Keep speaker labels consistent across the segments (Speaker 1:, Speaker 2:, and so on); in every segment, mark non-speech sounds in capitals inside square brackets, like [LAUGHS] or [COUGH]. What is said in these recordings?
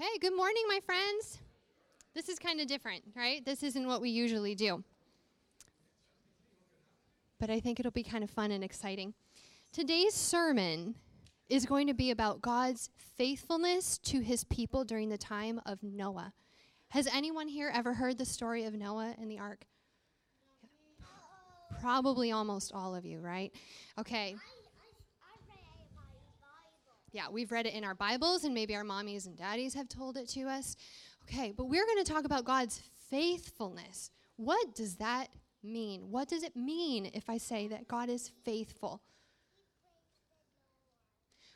Speaker 1: Okay, good morning, my friends. This is kind of different, right? This isn't what we usually do. But I think it'll be kind of fun and exciting. Today's sermon is going to be about God's faithfulness to his people during the time of Noah. Has anyone here ever heard the story of Noah and the ark? Probably almost all of you, right? Okay. Yeah, we've read it in our Bibles, and maybe our mommies and daddies have told it to us. Okay, but we're going to talk about God's faithfulness. What does that mean? What does it mean if I say that God is faithful?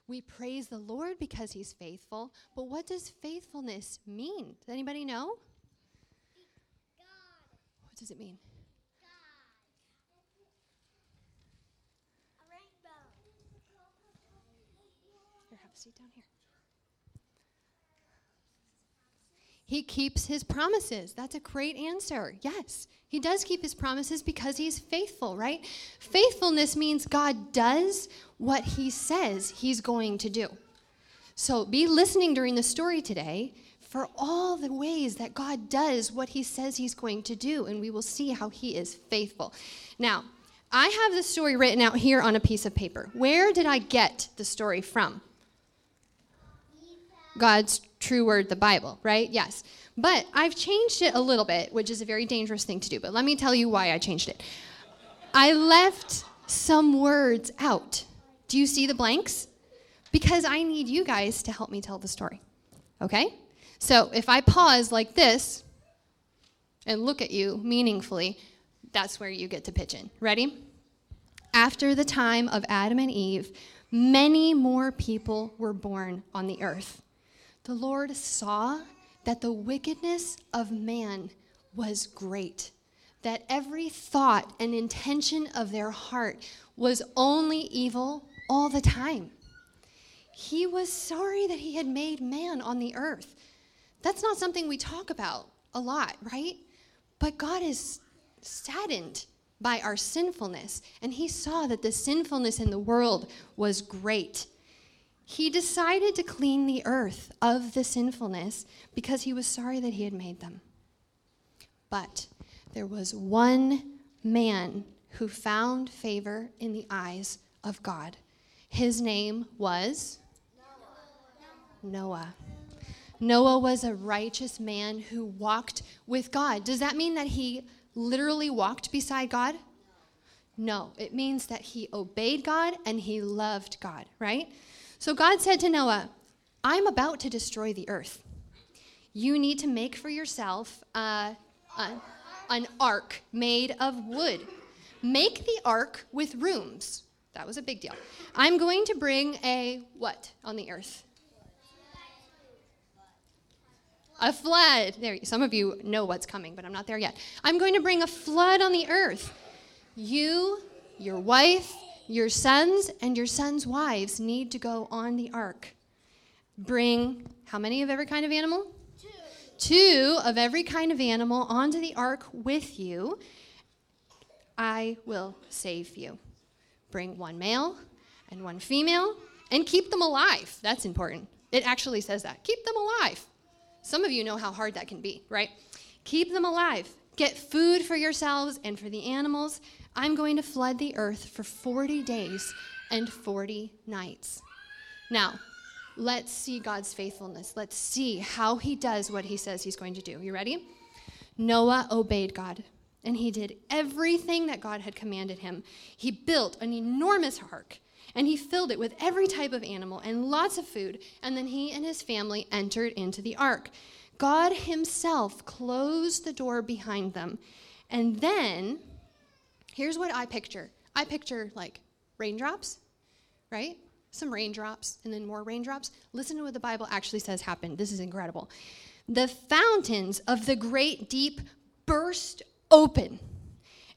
Speaker 1: We praise the Lord because he's faithful, but what does faithfulness mean? Does anybody know?
Speaker 2: God.
Speaker 1: What does it mean?
Speaker 2: A rainbow.
Speaker 1: Here, have a seat down here. He keeps his promises. That's a great answer. Yes, he does keep his promises because he's faithful, right? Faithfulness means God does what he says he's going to do. So be listening during the story today for all the ways that God does what he says he's going to do, and we will see how he is faithful. Now, I have the story written out here on a piece of paper. Where did I get the story from? God's true word, the Bible, right? Yes. But I've changed it a little bit, which is a very dangerous thing to do. But let me tell you why I changed it. I left some words out. Do you see the blanks? Because I need you guys to help me tell the story. Okay? So if I pause like this and look at you meaningfully, that's where you get to pitch in. Ready? After the time of Adam and Eve, many more people were born on the earth the Lord saw that the wickedness of man was great, that every thought and intention of their heart was only evil all the time. He was sorry that he had made man on the earth. That's not something we talk about a lot, right? But God is saddened by our sinfulness, and he saw that the sinfulness in the world was great. He decided to clean the earth of the sinfulness because he was sorry that he had made them. But there was one man who found favor in the eyes of God. His name was Noah. Noah Noah was a righteous man who walked with God. Does that mean that he literally walked beside God? No, it means that he obeyed God and he loved God, right? So God said to Noah, I'm about to destroy the earth. You need to make for yourself a, an ark made of wood. Make the ark with rooms. That was a big deal. I'm going to bring a what on the earth? A flood. There, some of you know what's coming, but I'm not there yet. I'm going to bring a flood on the earth. You, your wife, your sons and your sons' wives need to go on the ark. Bring how many of every kind of animal?
Speaker 2: Two.
Speaker 1: Two of every kind of animal onto the ark with you. I will save you. Bring one male and one female and keep them alive. That's important. It actually says that. Keep them alive. Some of you know how hard that can be, right? Keep them alive. Get food for yourselves and for the animals. I'm going to flood the earth for 40 days and 40 nights. Now, let's see God's faithfulness. Let's see how he does what he says he's going to do. You ready? Noah obeyed God, and he did everything that God had commanded him. He built an enormous ark, and he filled it with every type of animal and lots of food, and then he and his family entered into the ark. God himself closed the door behind them, and then Here's what I picture I picture like raindrops, right? Some raindrops and then more raindrops. Listen to what the Bible actually says happened. This is incredible. The fountains of the great deep burst open,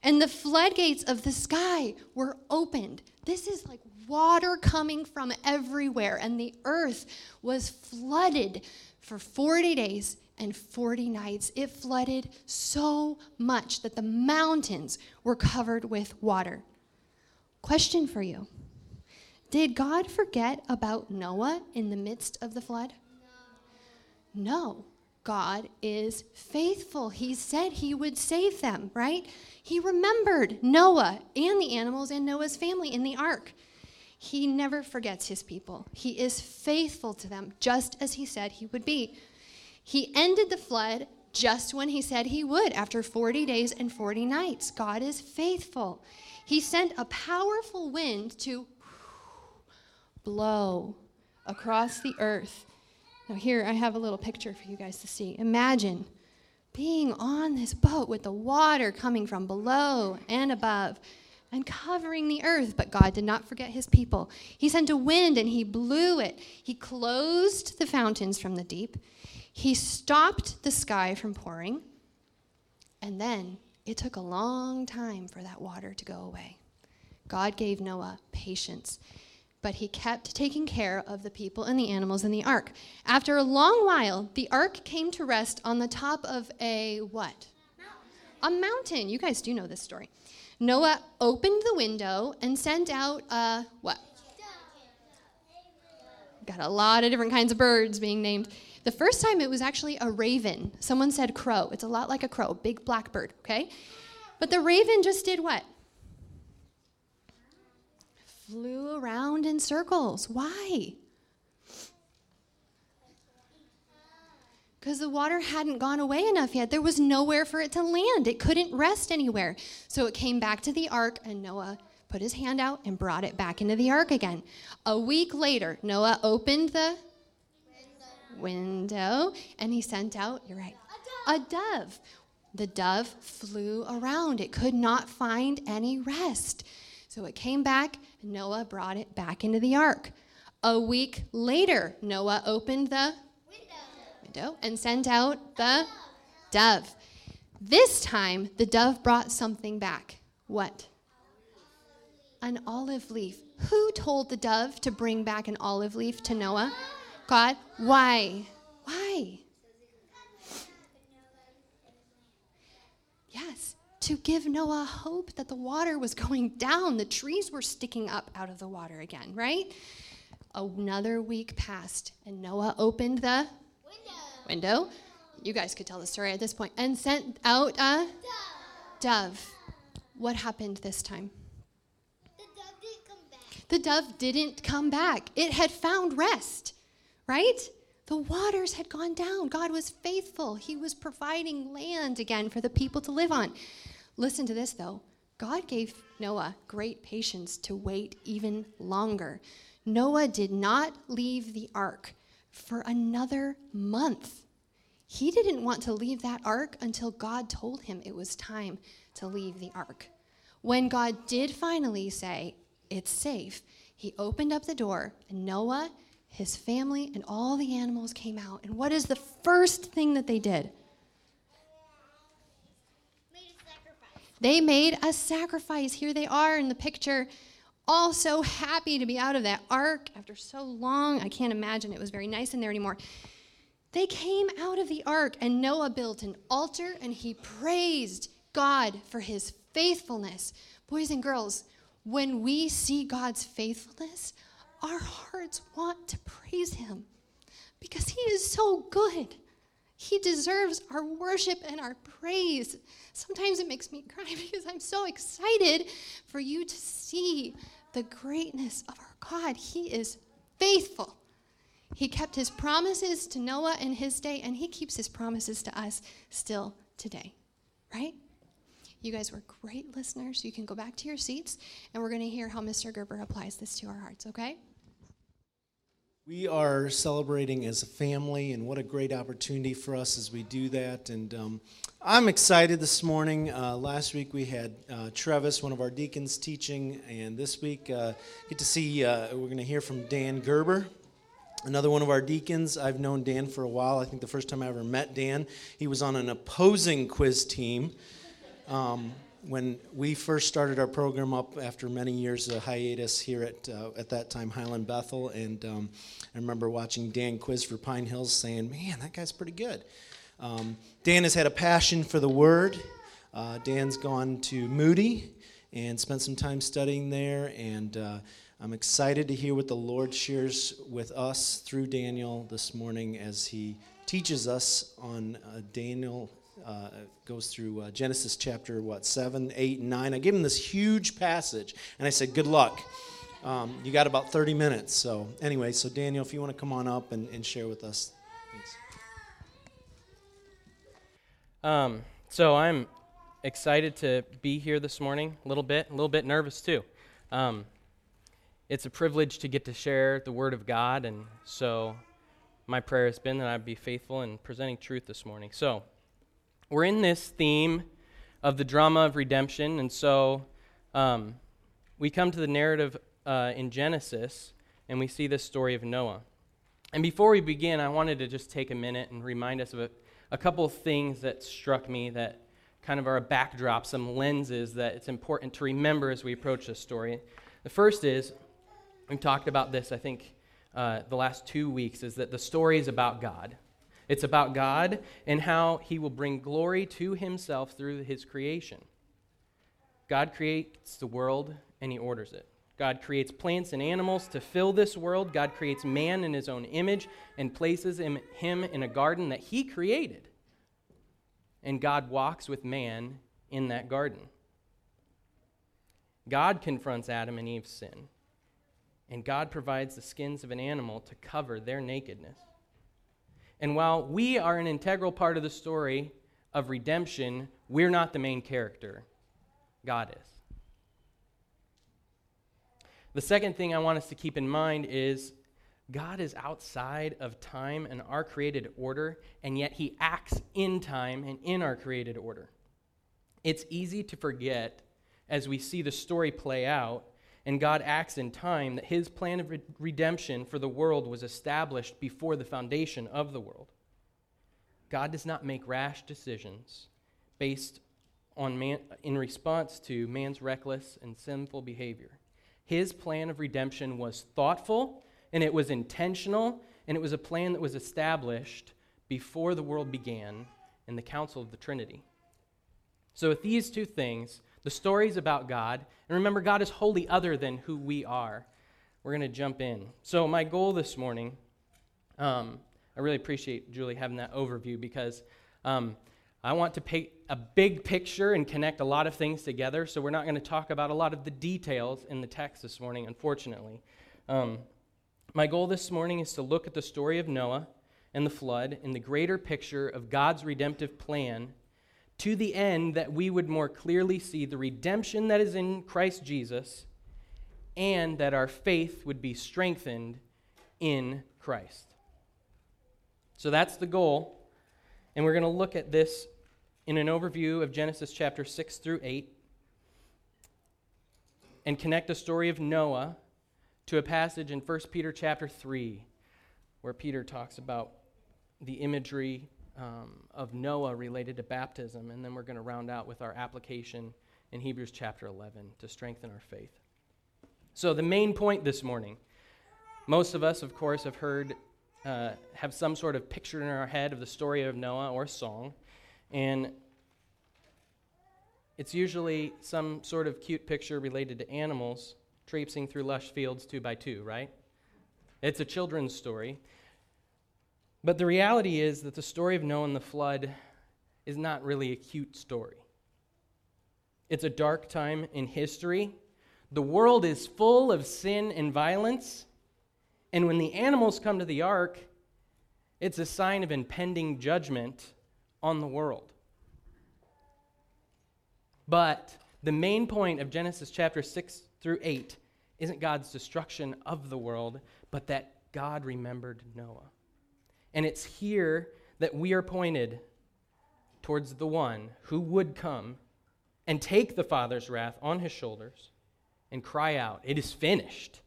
Speaker 1: and the floodgates of the sky were opened. This is like water coming from everywhere, and the earth was flooded for 40 days and 40 nights. It flooded so much that the mountains were covered with water. Question for you Did God forget about Noah in the midst of the flood? No, God is faithful. He said he would save them, right? He remembered Noah and the animals and Noah's family in the ark. He never forgets his people. He is faithful to them, just as he said he would be. He ended the flood just when he said he would after 40 days and 40 nights. God is faithful. He sent a powerful wind to blow across the earth. Now, here I have a little picture for you guys to see. Imagine being on this boat with the water coming from below and above and covering the earth. But God did not forget his people. He sent a wind and he blew it. He closed the fountains from the deep. He stopped the sky from pouring. And then it took a long time for that water to go away. God gave Noah patience, but he kept taking care of the people and the animals in the ark. After a long while, the ark came to rest on the top of a what? Mountain. A mountain. You guys do know this story. Noah opened the window and sent out a what? Got a lot of different kinds of birds being named. The first time it was actually a raven. Someone said crow. It's a lot like a crow, big black bird, okay? But the raven just did what? Flew around in circles. Why? Because the water hadn't gone away enough yet. There was nowhere for it to land, it couldn't rest anywhere. So it came back to the ark, and Noah put his hand out and brought it back into the ark again. A week later, Noah opened the window, window and he sent out, you're right, a dove. a dove. The dove flew around, it could not find any rest. So it came back, and Noah brought it back into the ark. A week later, Noah opened the window and sent out the dove. This time, the dove brought something back. What? An olive leaf. Who told the dove to bring back an olive leaf to Noah? God. Why? Why? Yes, to give Noah hope that the water was going down. The trees were sticking up out of the water again, right? Another week passed, and Noah opened the window. You guys could tell the story at this point. And sent out a dove. dove. What happened this time?
Speaker 2: The dove didn't come back.
Speaker 1: The dove didn't come back. It had found rest, right? The waters had gone down. God was faithful. He was providing land again for the people to live on. Listen to this, though. God gave Noah great patience to wait even longer. Noah did not leave the ark for another month. He didn't want to leave that ark until God told him it was time to leave the ark. When God did finally say, It's safe, he opened up the door, and Noah, his family, and all the animals came out. And what is the first thing that they did?
Speaker 2: Made.
Speaker 1: They made a sacrifice. Here they are in the picture all so happy to be out of that ark after so long. I can't imagine it was very nice in there anymore. They came out of the ark, and Noah built an altar and he praised God for his faithfulness. Boys and girls, when we see God's faithfulness, our hearts want to praise him because he is so good. He deserves our worship and our praise. Sometimes it makes me [LAUGHS] cry because I'm so excited for you to see the greatness of our God. He is faithful. He kept his promises to Noah in his day, and he keeps his promises to us still today, right? You guys were great listeners. You can go back to your seats, and we're going to hear how Mr. Gerber applies this to our hearts, okay?
Speaker 3: We are celebrating as a family, and what a great opportunity for us as we do that. And um, I'm excited this morning. Uh, last week we had uh, Travis, one of our deacons, teaching, and this week uh, get to see. Uh, we're going to hear from Dan Gerber, another one of our deacons. I've known Dan for a while. I think the first time I ever met Dan, he was on an opposing quiz team. Um, when we first started our program up after many years of hiatus here at uh, at that time Highland Bethel, and um, I remember watching Dan quiz for Pine Hills, saying, "Man, that guy's pretty good." Um, Dan has had a passion for the Word. Uh, Dan's gone to Moody and spent some time studying there, and uh, I'm excited to hear what the Lord shares with us through Daniel this morning as he teaches us on uh, Daniel. Uh, goes through uh, Genesis chapter what seven, eight, and nine. I gave him this huge passage, and I said, "Good luck." Um, you got about 30 minutes. So anyway, so Daniel, if you want to come on up and, and share with us, thanks.
Speaker 4: Um, so I'm excited to be here this morning. A little bit, a little bit nervous too. Um, it's a privilege to get to share the Word of God, and so my prayer has been that I'd be faithful in presenting truth this morning. So we're in this theme of the drama of redemption, and so um, we come to the narrative uh, in Genesis, and we see this story of Noah. And before we begin, I wanted to just take a minute and remind us of a, a couple things that struck me that kind of are a backdrop, some lenses that it's important to remember as we approach this story. The first is, we've talked about this, I think, uh, the last two weeks, is that the story is about God. It's about God and how he will bring glory to himself through his creation. God creates the world and he orders it. God creates plants and animals to fill this world. God creates man in his own image and places him, in a garden that he created. And God walks with man in that garden. God confronts Adam and Eve's sin. And God provides the skins of an animal to cover their nakedness. And while we are an integral part of the story of redemption, we're not the main character. God is. The second thing I want us to keep in mind is God is outside of time and our created order, and yet he acts in time and in our created order. It's easy to forget as we see the story play out and God acts in time that his plan of redemption for the world was established before the foundation of the world. God does not make rash decisions based on man in response to man's reckless and sinful behavior. His plan of redemption was thoughtful and it was intentional and it was a plan that was established before the world began in the council of the Trinity. So, with these two things, the story is about God, and remember, God is wholly other than who we are. We're going to jump in. So, my goal this morning, um, I really appreciate Julie having that overview because um, I want to paint a big picture and connect a lot of things together. So we're not going to talk about a lot of the details in the text this morning, unfortunately. Um, my goal this morning is to look at the story of Noah and the flood in the greater picture of God's redemptive plan to the end that we would more clearly see the redemption that is in Christ Jesus and that our faith would be strengthened in Christ. So that's the goal. And we're going to look at this in an overview of Genesis chapter 6 through 8 and connect the story of Noah to a passage in 1 Peter chapter 3 where Peter talks about the imagery um, of Noah related to baptism. And then we're going to round out with our application in Hebrews chapter 11 to strengthen our faith. So, the main point this morning most of us, of course, have heard, uh, have some sort of picture in our head of the story of Noah or song. And it's usually some sort of cute picture related to animals traipsing through lush fields two by two, right? It's a children's story. But the reality is that the story of Noah and the flood is not really a cute story. It's a dark time in history. The world is full of sin and violence. And when the animals come to the ark, it's a sign of impending judgment on the world. But the main point of Genesis chapter 6 through 8 isn't God's destruction of the world, but that God remembered Noah. And it's here that we are pointed towards the one who would come and take the Father's wrath on his shoulders and cry out, It is finished.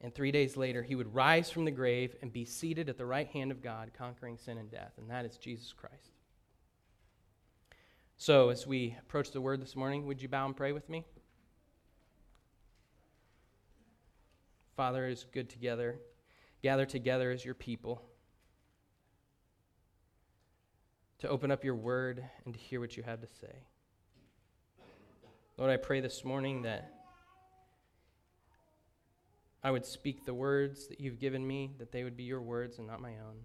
Speaker 4: And three days later, he would rise from the grave and be seated at the right hand of God, conquering sin and death. And that is Jesus Christ. So, as we approach the word this morning, would you bow and pray with me? Father, it is good together, gather together as your people to open up your word and to hear what you have to say. Lord, I pray this morning that I would speak the words that you've given me, that they would be your words and not my own.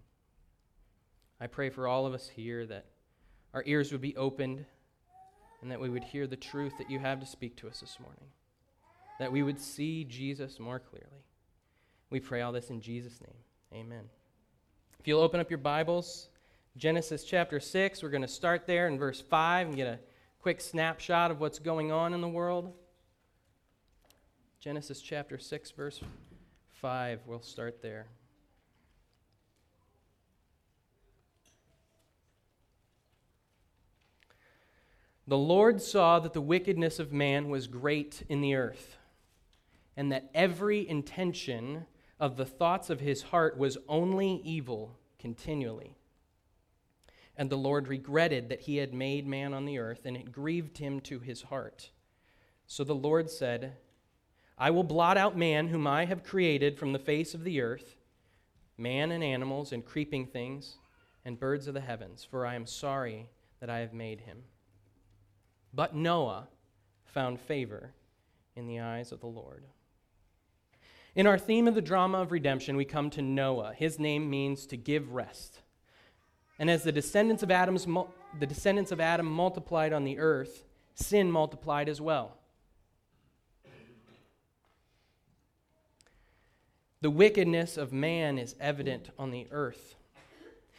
Speaker 4: I pray for all of us here that our ears would be opened and that we would hear the truth that you have to speak to us this morning, that we would see Jesus more clearly. We pray all this in Jesus' name. Amen. If you'll open up your Bibles, Genesis chapter 6, we're going to start there in verse 5 and get a quick snapshot of what's going on in the world. Genesis chapter 6, verse 5, we'll start there. The Lord saw that the wickedness of man was great in the earth, and that every intention of the thoughts of his heart was only evil continually. And the Lord regretted that he had made man on the earth, and it grieved him to his heart. So the Lord said, I will blot out man whom I have created from the face of the earth, man and animals and creeping things and birds of the heavens, for I am sorry that I have made him. But Noah found favor in the eyes of the Lord. In our theme of the drama of redemption, we come to Noah. His name means to give rest. And as the descendants of Adam's the descendants of Adam multiplied on the earth, sin multiplied as well. The wickedness of man is evident on the earth.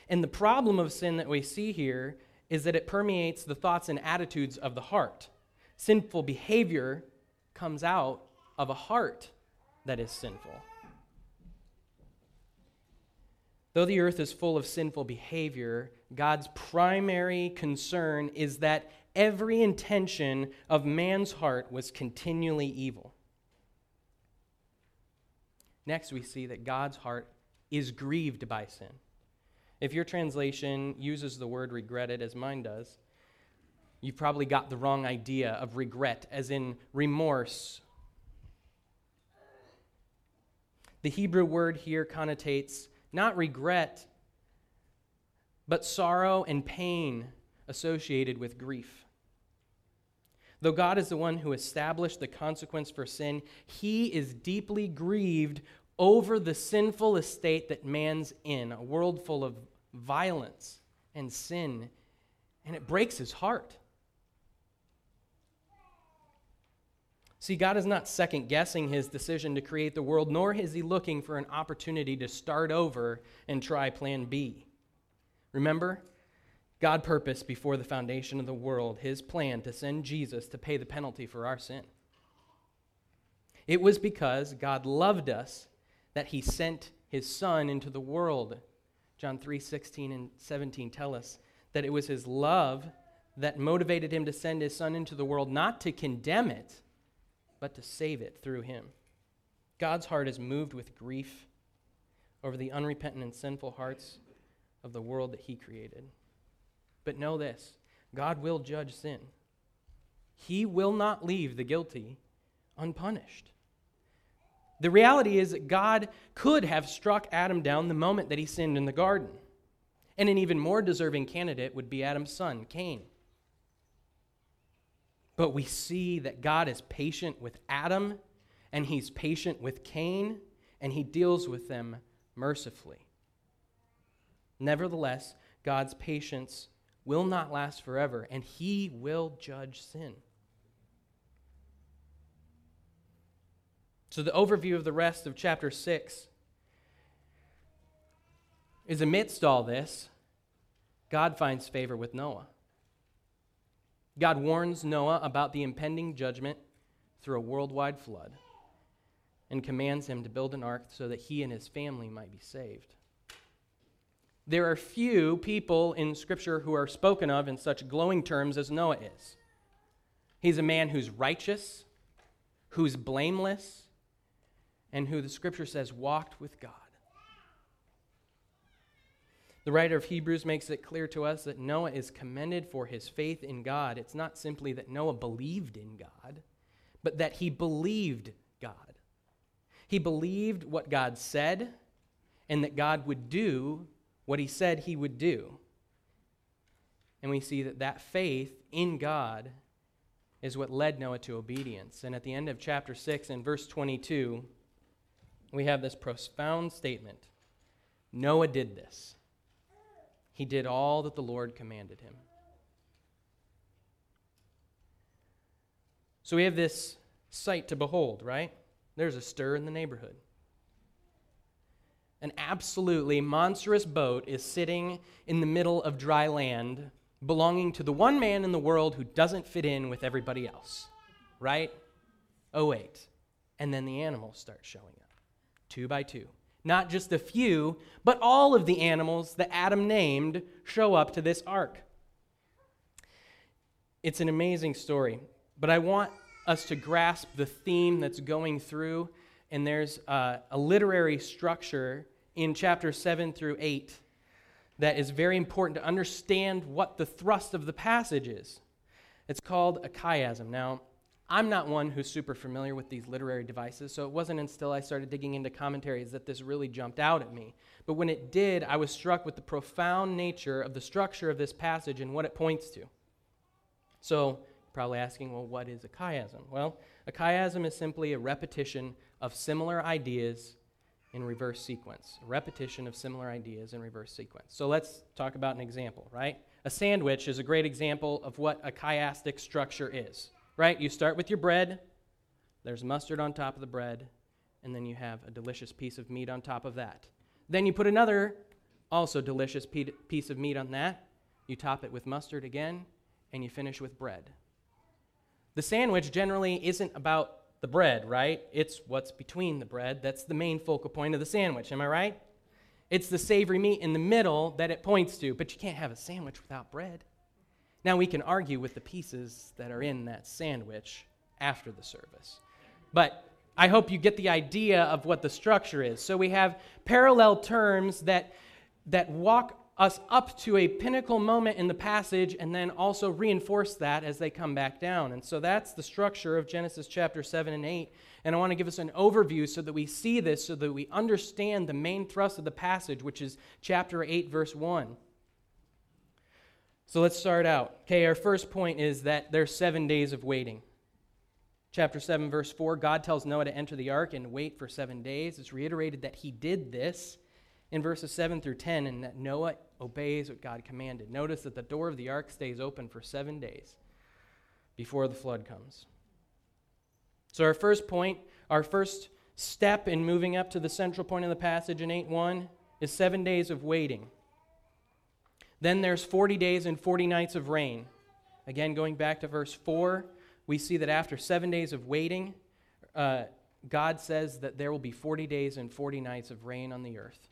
Speaker 4: And the problem of sin that we see here is that it permeates the thoughts and attitudes of the heart. Sinful behavior comes out of a heart that is sinful. Though the earth is full of sinful behavior, God's primary concern is that every intention of man's heart was continually evil. Next, we see that God's heart is grieved by sin. If your translation uses the word regretted, as mine does, you've probably got the wrong idea of regret, as in remorse. The Hebrew word here connotates not regret, but sorrow and pain associated with grief. Though God is the one who established the consequence for sin, he is deeply grieved over the sinful estate that man's in, a world full of violence and sin, and it breaks his heart. See, God is not second guessing his decision to create the world, nor is he looking for an opportunity to start over and try plan B. Remember, God purposed before the foundation of the world his plan to send Jesus to pay the penalty for our sin. It was because God loved us that he sent his Son into the world John 3 16 and 17 tell us that it was his love that motivated him to send his son into the world, not to condemn it, but to save it through him. God's heart is moved with grief over the unrepentant and sinful hearts of the world that he created. But know this God will judge sin, he will not leave the guilty unpunished. The reality is that God could have struck Adam down the moment that he sinned in the garden. And an even more deserving candidate would be Adam's son, Cain. But we see that God is patient with Adam, and he's patient with Cain, and he deals with them mercifully. Nevertheless, God's patience will not last forever, and he will judge sin. So, the overview of the rest of chapter 6 is amidst all this, God finds favor with Noah. God warns Noah about the impending judgment through a worldwide flood and commands him to build an ark so that he and his family might be saved. There are few people in Scripture who are spoken of in such glowing terms as Noah is. He's a man who's righteous, who's blameless, and who the scripture says walked with God. The writer of Hebrews makes it clear to us that Noah is commended for his faith in God. It's not simply that Noah believed in God, but that he believed God. He believed what God said and that God would do what he said he would do. And we see that that faith in God is what led Noah to obedience. And at the end of chapter 6 and verse 22, we have this profound statement Noah did this. He did all that the Lord commanded him. So we have this sight to behold, right? There's a stir in the neighborhood. An absolutely monstrous boat is sitting in the middle of dry land, belonging to the one man in the world who doesn't fit in with everybody else, right? Oh, wait. And then the animals start showing up, two by two. Not just a few, but all of the animals that Adam named show up to this ark. It's an amazing story, but I want us to grasp the theme that's going through, and there's a, a literary structure in chapter 7 through 8 that is very important to understand what the thrust of the passage is. It's called a chiasm. Now, I'm not one who's super familiar with these literary devices, so it wasn't until I started digging into commentaries that this really jumped out at me. But when it did, I was struck with the profound nature of the structure of this passage and what it points to. So, probably asking, well, what is a chiasm? Well, a chiasm is simply a repetition of similar ideas in reverse sequence. A repetition of similar ideas in reverse sequence. So let's talk about an example, right? A sandwich is a great example of what a chiastic structure is, right? You start with your bread, there's mustard on top of the bread, and then you have a delicious piece of meat on top of that. Then you put another, also delicious piece of meat on that. You top it with mustard again, and you finish with bread. The sandwich generally isn't about the bread, right? It's what's between the bread. That's the main focal point of the sandwich, am I right? It's the savory meat in the middle that it points to, but you can't have a sandwich without bread. Now, we can argue with the pieces that are in that sandwich after the service. But I hope you get the idea of what the structure is. So we have parallel terms that, that walk us up to a pinnacle moment in the passage and then also reinforce that as they come back down. And so that's the structure of Genesis chapter 7 and 8. And I want to give us an overview so that we see this, so that we understand the main thrust of the passage, which is chapter 8, verse 1. So let's start out. Okay, our first point is that there's seven days of waiting. Chapter 7, verse 4 God tells Noah to enter the ark and wait for seven days. It's reiterated that he did this in verses 7 through 10 and that Noah obeys what God commanded. Notice that the door of the ark stays open for seven days before the flood comes. So, our first point, our first step in moving up to the central point of the passage in 8 1 is seven days of waiting. Then there's 40 days and 40 nights of rain. Again, going back to verse 4, we see that after seven days of waiting, uh, God says that there will be 40 days and 40 nights of rain on the earth.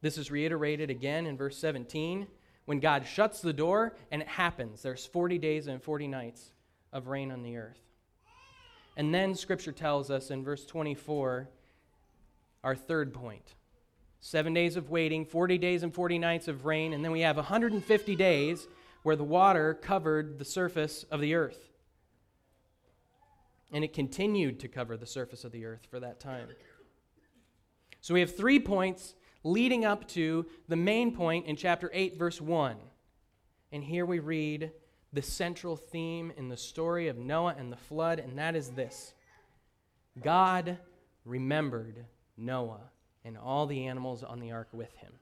Speaker 4: This is reiterated again in verse 17 when God shuts the door and it happens. There's 40 days and 40 nights of rain on the earth. And then scripture tells us in verse 24 our third point seven days of waiting, 40 days and 40 nights of rain, and then we have 150 days where the water covered the surface of the earth. And it continued to cover the surface of the earth for that time. So we have three points leading up to the main point in chapter 8, verse 1. And here we read the central theme in the story of Noah and the flood, and that is this God remembered Noah and all the animals on the ark with him.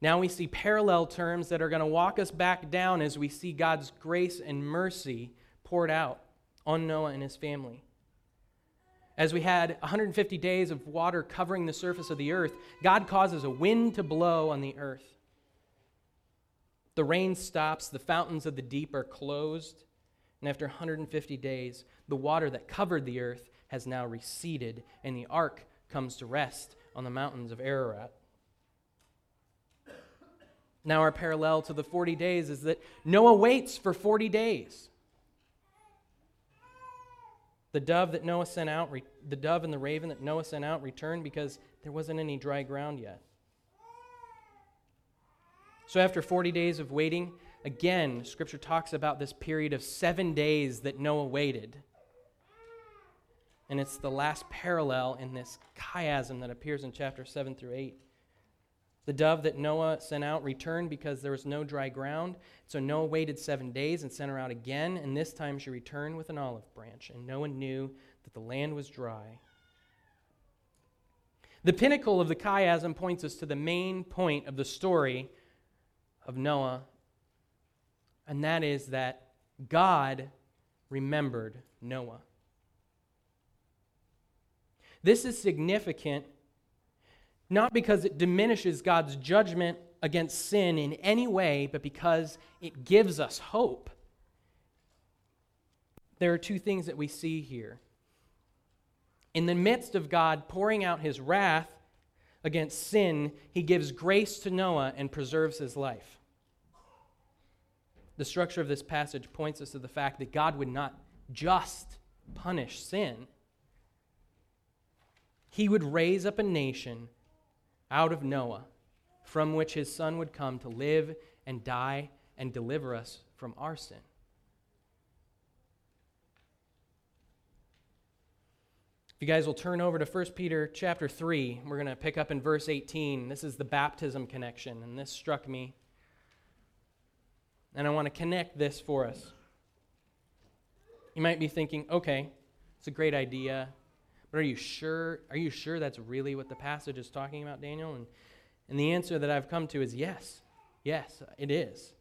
Speaker 4: Now we see parallel terms that are going to walk us back down as we see God's grace and mercy poured out on Noah and his family. As we had 150 days of water covering the surface of the earth, God causes a wind to blow on the earth. The rain stops, the fountains of the deep are closed, and after 150 days, the water that covered the earth has now receded, and the ark comes to rest on the mountains of Ararat. Now, our parallel to the 40 days is that Noah waits for 40 days. The dove that Noah sent out, re- the dove and the raven that Noah sent out returned because there wasn't any dry ground yet. So after 40 days of waiting, again, Scripture talks about this period of seven days that Noah waited. And it's the last parallel in this chiasm that appears in chapter 7 through 8. The dove that Noah sent out returned because there was no dry ground. So Noah waited seven days and sent her out again, and this time she returned with an olive branch, and Noah knew that the land was dry. The pinnacle of the chiasm points us to the main point of the story of Noah, and that is that God remembered Noah. This is significant not because it diminishes God's judgment against sin in any way, but because it gives us hope. There are two things that we see here. In the midst of God pouring out his wrath against sin, he gives grace to Noah and preserves his life. The structure of this passage points us to the fact that God would not just punish sin, he would raise up a nation out of Noah from which his son would come to live and die and deliver us from our sin. If you guys will turn over to 1 Peter chapter 3, we're going to pick up in verse 18. This is the baptism connection, and this struck me. And I want to connect this for us. You might be thinking, okay, it's a great idea, but are you sure? Are you sure that's really what the passage is talking about, Daniel? And, and the answer that I've come to is yes. Yes, it is.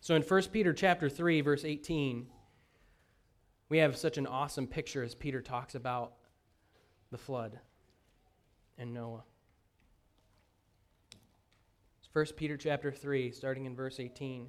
Speaker 4: So in 1 Peter chapter 3, verse 18, we have such an awesome picture as Peter talks about the flood and Noah. 1 Peter chapter 3, starting in verse 18.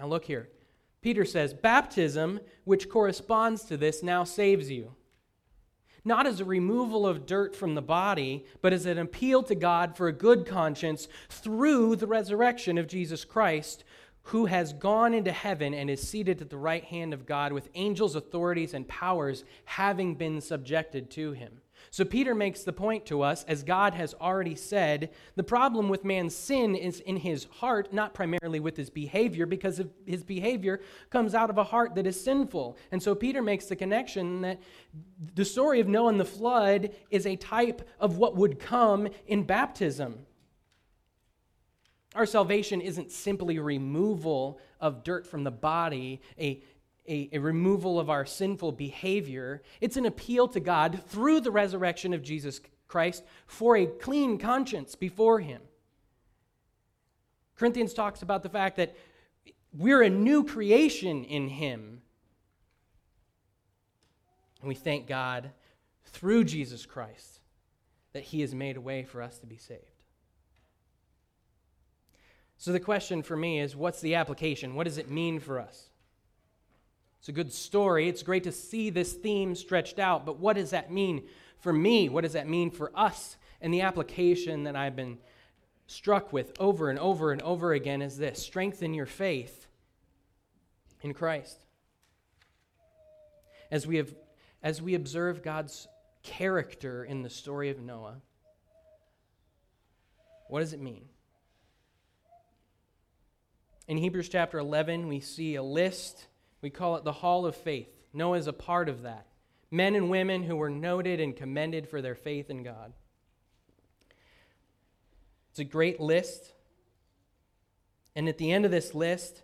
Speaker 4: Now, look here. Peter says, Baptism, which corresponds to this, now saves you. Not as a removal of dirt from the body, but as an appeal to God for a good conscience through the resurrection of Jesus Christ, who has gone into heaven and is seated at the right hand of God with angels, authorities, and powers having been subjected to him. So Peter makes the point to us, as God has already said, the problem with man's sin is in his heart, not primarily with his behavior, because his behavior comes out of a heart that is sinful. And so Peter makes the connection that the story of Noah and the flood is a type of what would come in baptism. Our salvation isn't simply removal of dirt from the body, a, a, a, removal of our sinful behavior. It's an appeal to God through the resurrection of Jesus Christ for a clean conscience before Him. Corinthians talks about the fact that we're a new creation in Him. And we thank God through Jesus Christ that He has made a way for us to be saved. So the question for me is what's the application? What does it mean for us? It's a good story. It's great to see this theme stretched out, but what does that mean for me? What does that mean for us? And the application that I've been struck with over and over and over again is this strengthen your faith in Christ. As we, have, as we observe God's character in the story of Noah, what does it mean? In Hebrews chapter 11, we see a list we call it the Hall of Faith. Noah is a part of that. Men and women who were noted and commended for their faith in God. It's a great list. And at the end of this list,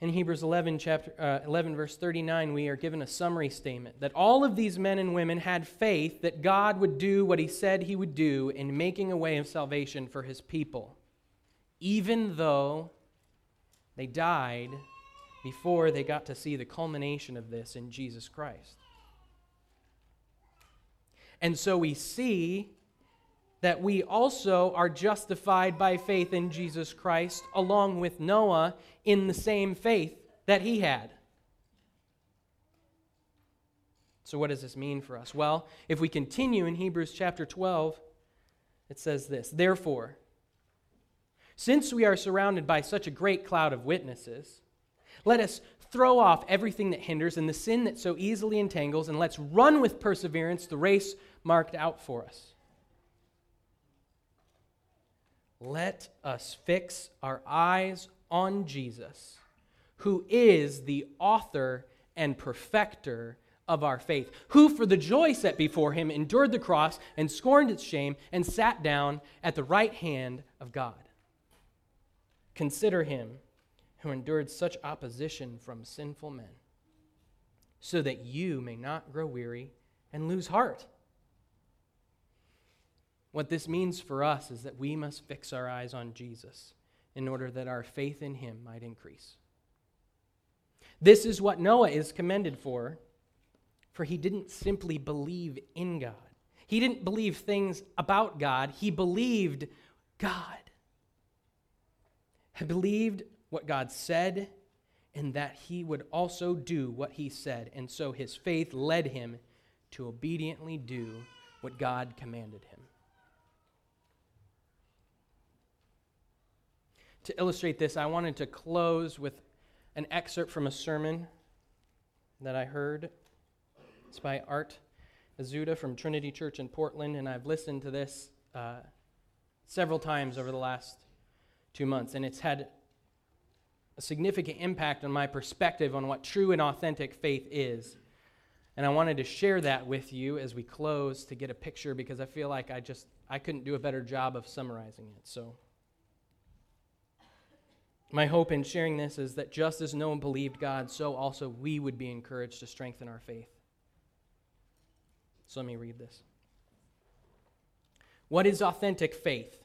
Speaker 4: in Hebrews 11, chapter, uh, 11, verse 39, we are given a summary statement that all of these men and women had faith that God would do what he said he would do in making a way of salvation for his people, even though they died before they got to see the culmination of this in Jesus Christ. And so we see that we also are justified by faith in Jesus Christ, along with Noah, in the same faith that he had. So, what does this mean for us? Well, if we continue in Hebrews chapter 12, It says this Therefore, since we are surrounded by such a great cloud of witnesses, let us throw off everything that hinders and the sin that so easily entangles, and let's run with perseverance the race marked out for us. Let us fix our eyes on Jesus, who is the author and perfecter of our faith, who for the joy set before him endured the cross and scorned its shame and sat down at the right hand of God. Consider him who endured such opposition from sinful men, so that you may not grow weary and lose heart. What this means for us is that we must fix our eyes on Jesus in order that our faith in him might increase. This is what Noah is commended for, for he didn't simply believe in God. He didn't believe things about God, he believed God. He believed what God said and that he would also do what he said. And so his faith led him to obediently do what God commanded him. To illustrate this, I wanted to close with an excerpt from a sermon that I heard. It's by Art Azurdia from Trinity Church in Portland, and I've listened to this uh, several times over the last two months, and it's had a significant impact on my perspective on what true and authentic faith is. And I wanted to share that with you as we close to get a picture because I feel like I just I couldn't do a better job of summarizing it. So my hope in sharing this is that just as Noah believed God, so also we would be encouraged to strengthen our faith. So let me read this. What is authentic faith?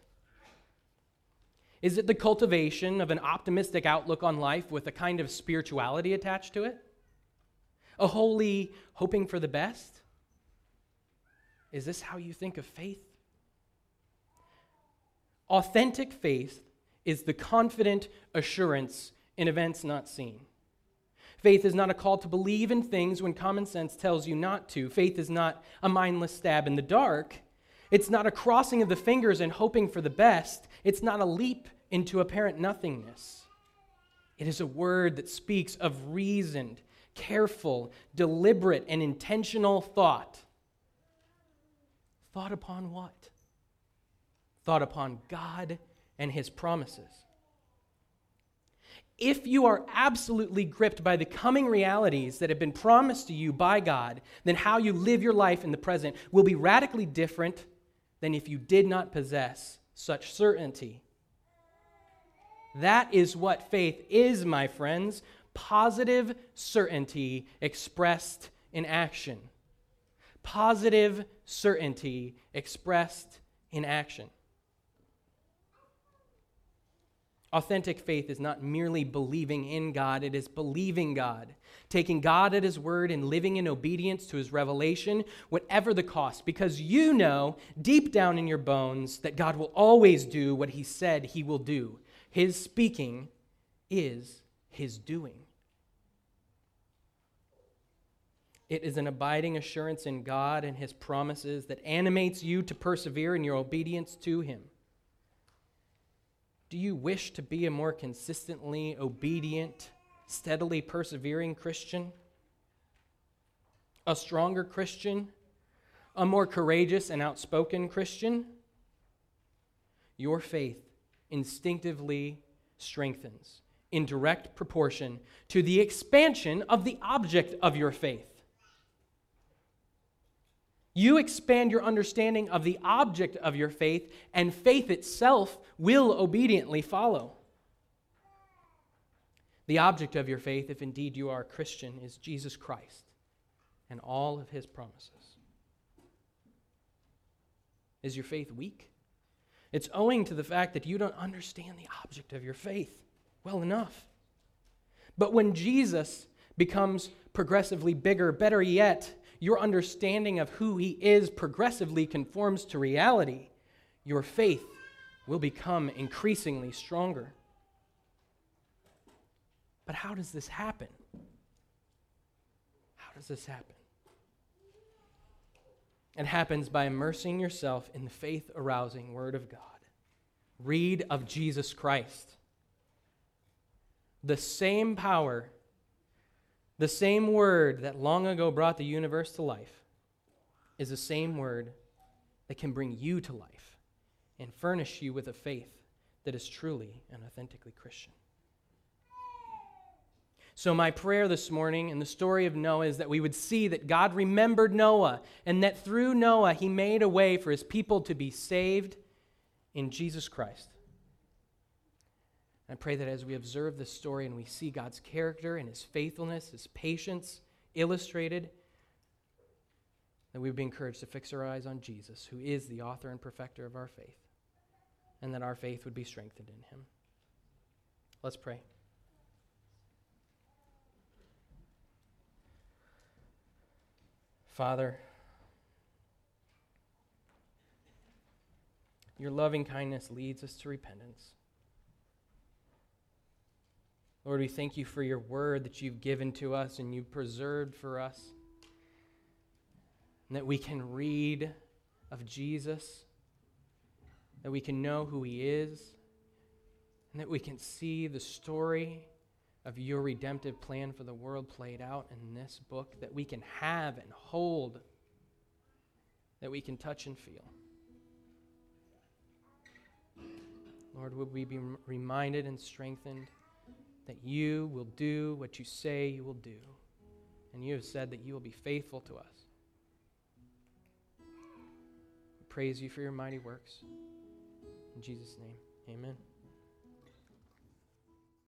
Speaker 4: Is it the cultivation of an optimistic outlook on life with a kind of spirituality attached to it? A holy hoping for the best? Is this how you think of faith? Authentic faith is the confident assurance in events not seen. Faith is not a call to believe in things when common sense tells you not to. Faith is not a mindless stab in the dark. It's not a crossing of the fingers and hoping for the best. It's not a leap into apparent nothingness. It is a word that speaks of reasoned, careful, deliberate, and intentional thought. Thought upon what? Thought upon God and His promises. If you are absolutely gripped by the coming realities that have been promised to you by God, then how you live your life in the present will be radically different than if you did not possess such certainty. That is what faith is, my friends positive certainty expressed in action. Positive certainty expressed in action. Authentic faith is not merely believing in God, it is believing God, taking God at His word and living in obedience to His revelation, whatever the cost, because you know deep down in your bones that God will always do what He said He will do. His speaking is His doing. It is an abiding assurance in God and His promises that animates you to persevere in your obedience to Him. Do you wish to be a more consistently obedient, steadily persevering Christian? A stronger Christian? A more courageous and outspoken Christian? Your faith instinctively strengthens in direct proportion to the expansion of the object of your faith. You expand your understanding of the object of your faith, and faith itself will obediently follow. The object of your faith, if indeed you are a Christian, is Jesus Christ and all of his promises. Is your faith weak? It's owing to the fact that you don't understand the object of your faith well enough. But when Jesus becomes progressively bigger, better yet, your understanding of who he is progressively conforms to reality, your faith will become increasingly stronger. But how does this happen? How does this happen? It happens by immersing yourself in the faith arousing Word of God. Read of Jesus Christ. The same power, the same Word that long ago brought the universe to life, is the same Word that can bring you to life and furnish you with a faith that is truly and authentically Christian. So, my prayer this morning in the story of Noah is that we would see that God remembered Noah and that through Noah he made a way for his people to be saved in Jesus Christ. I pray that as we observe this story and we see God's character and his faithfulness, his patience illustrated, that we would be encouraged to fix our eyes on Jesus, who is the author and perfecter of our faith, and that our faith would be strengthened in him. Let's pray. Father, your loving kindness leads us to repentance. Lord, we thank you for your word that you've given to us and you've preserved for us. And that we can read of Jesus, that we can know who he is, and that we can see the story of your redemptive plan for the world played out in this book that we can have and hold, that we can touch and feel. Lord, would we be reminded and strengthened that you will do what you say you will do, and you have said that you will be faithful to us. We praise you for your mighty works. In Jesus' name, amen.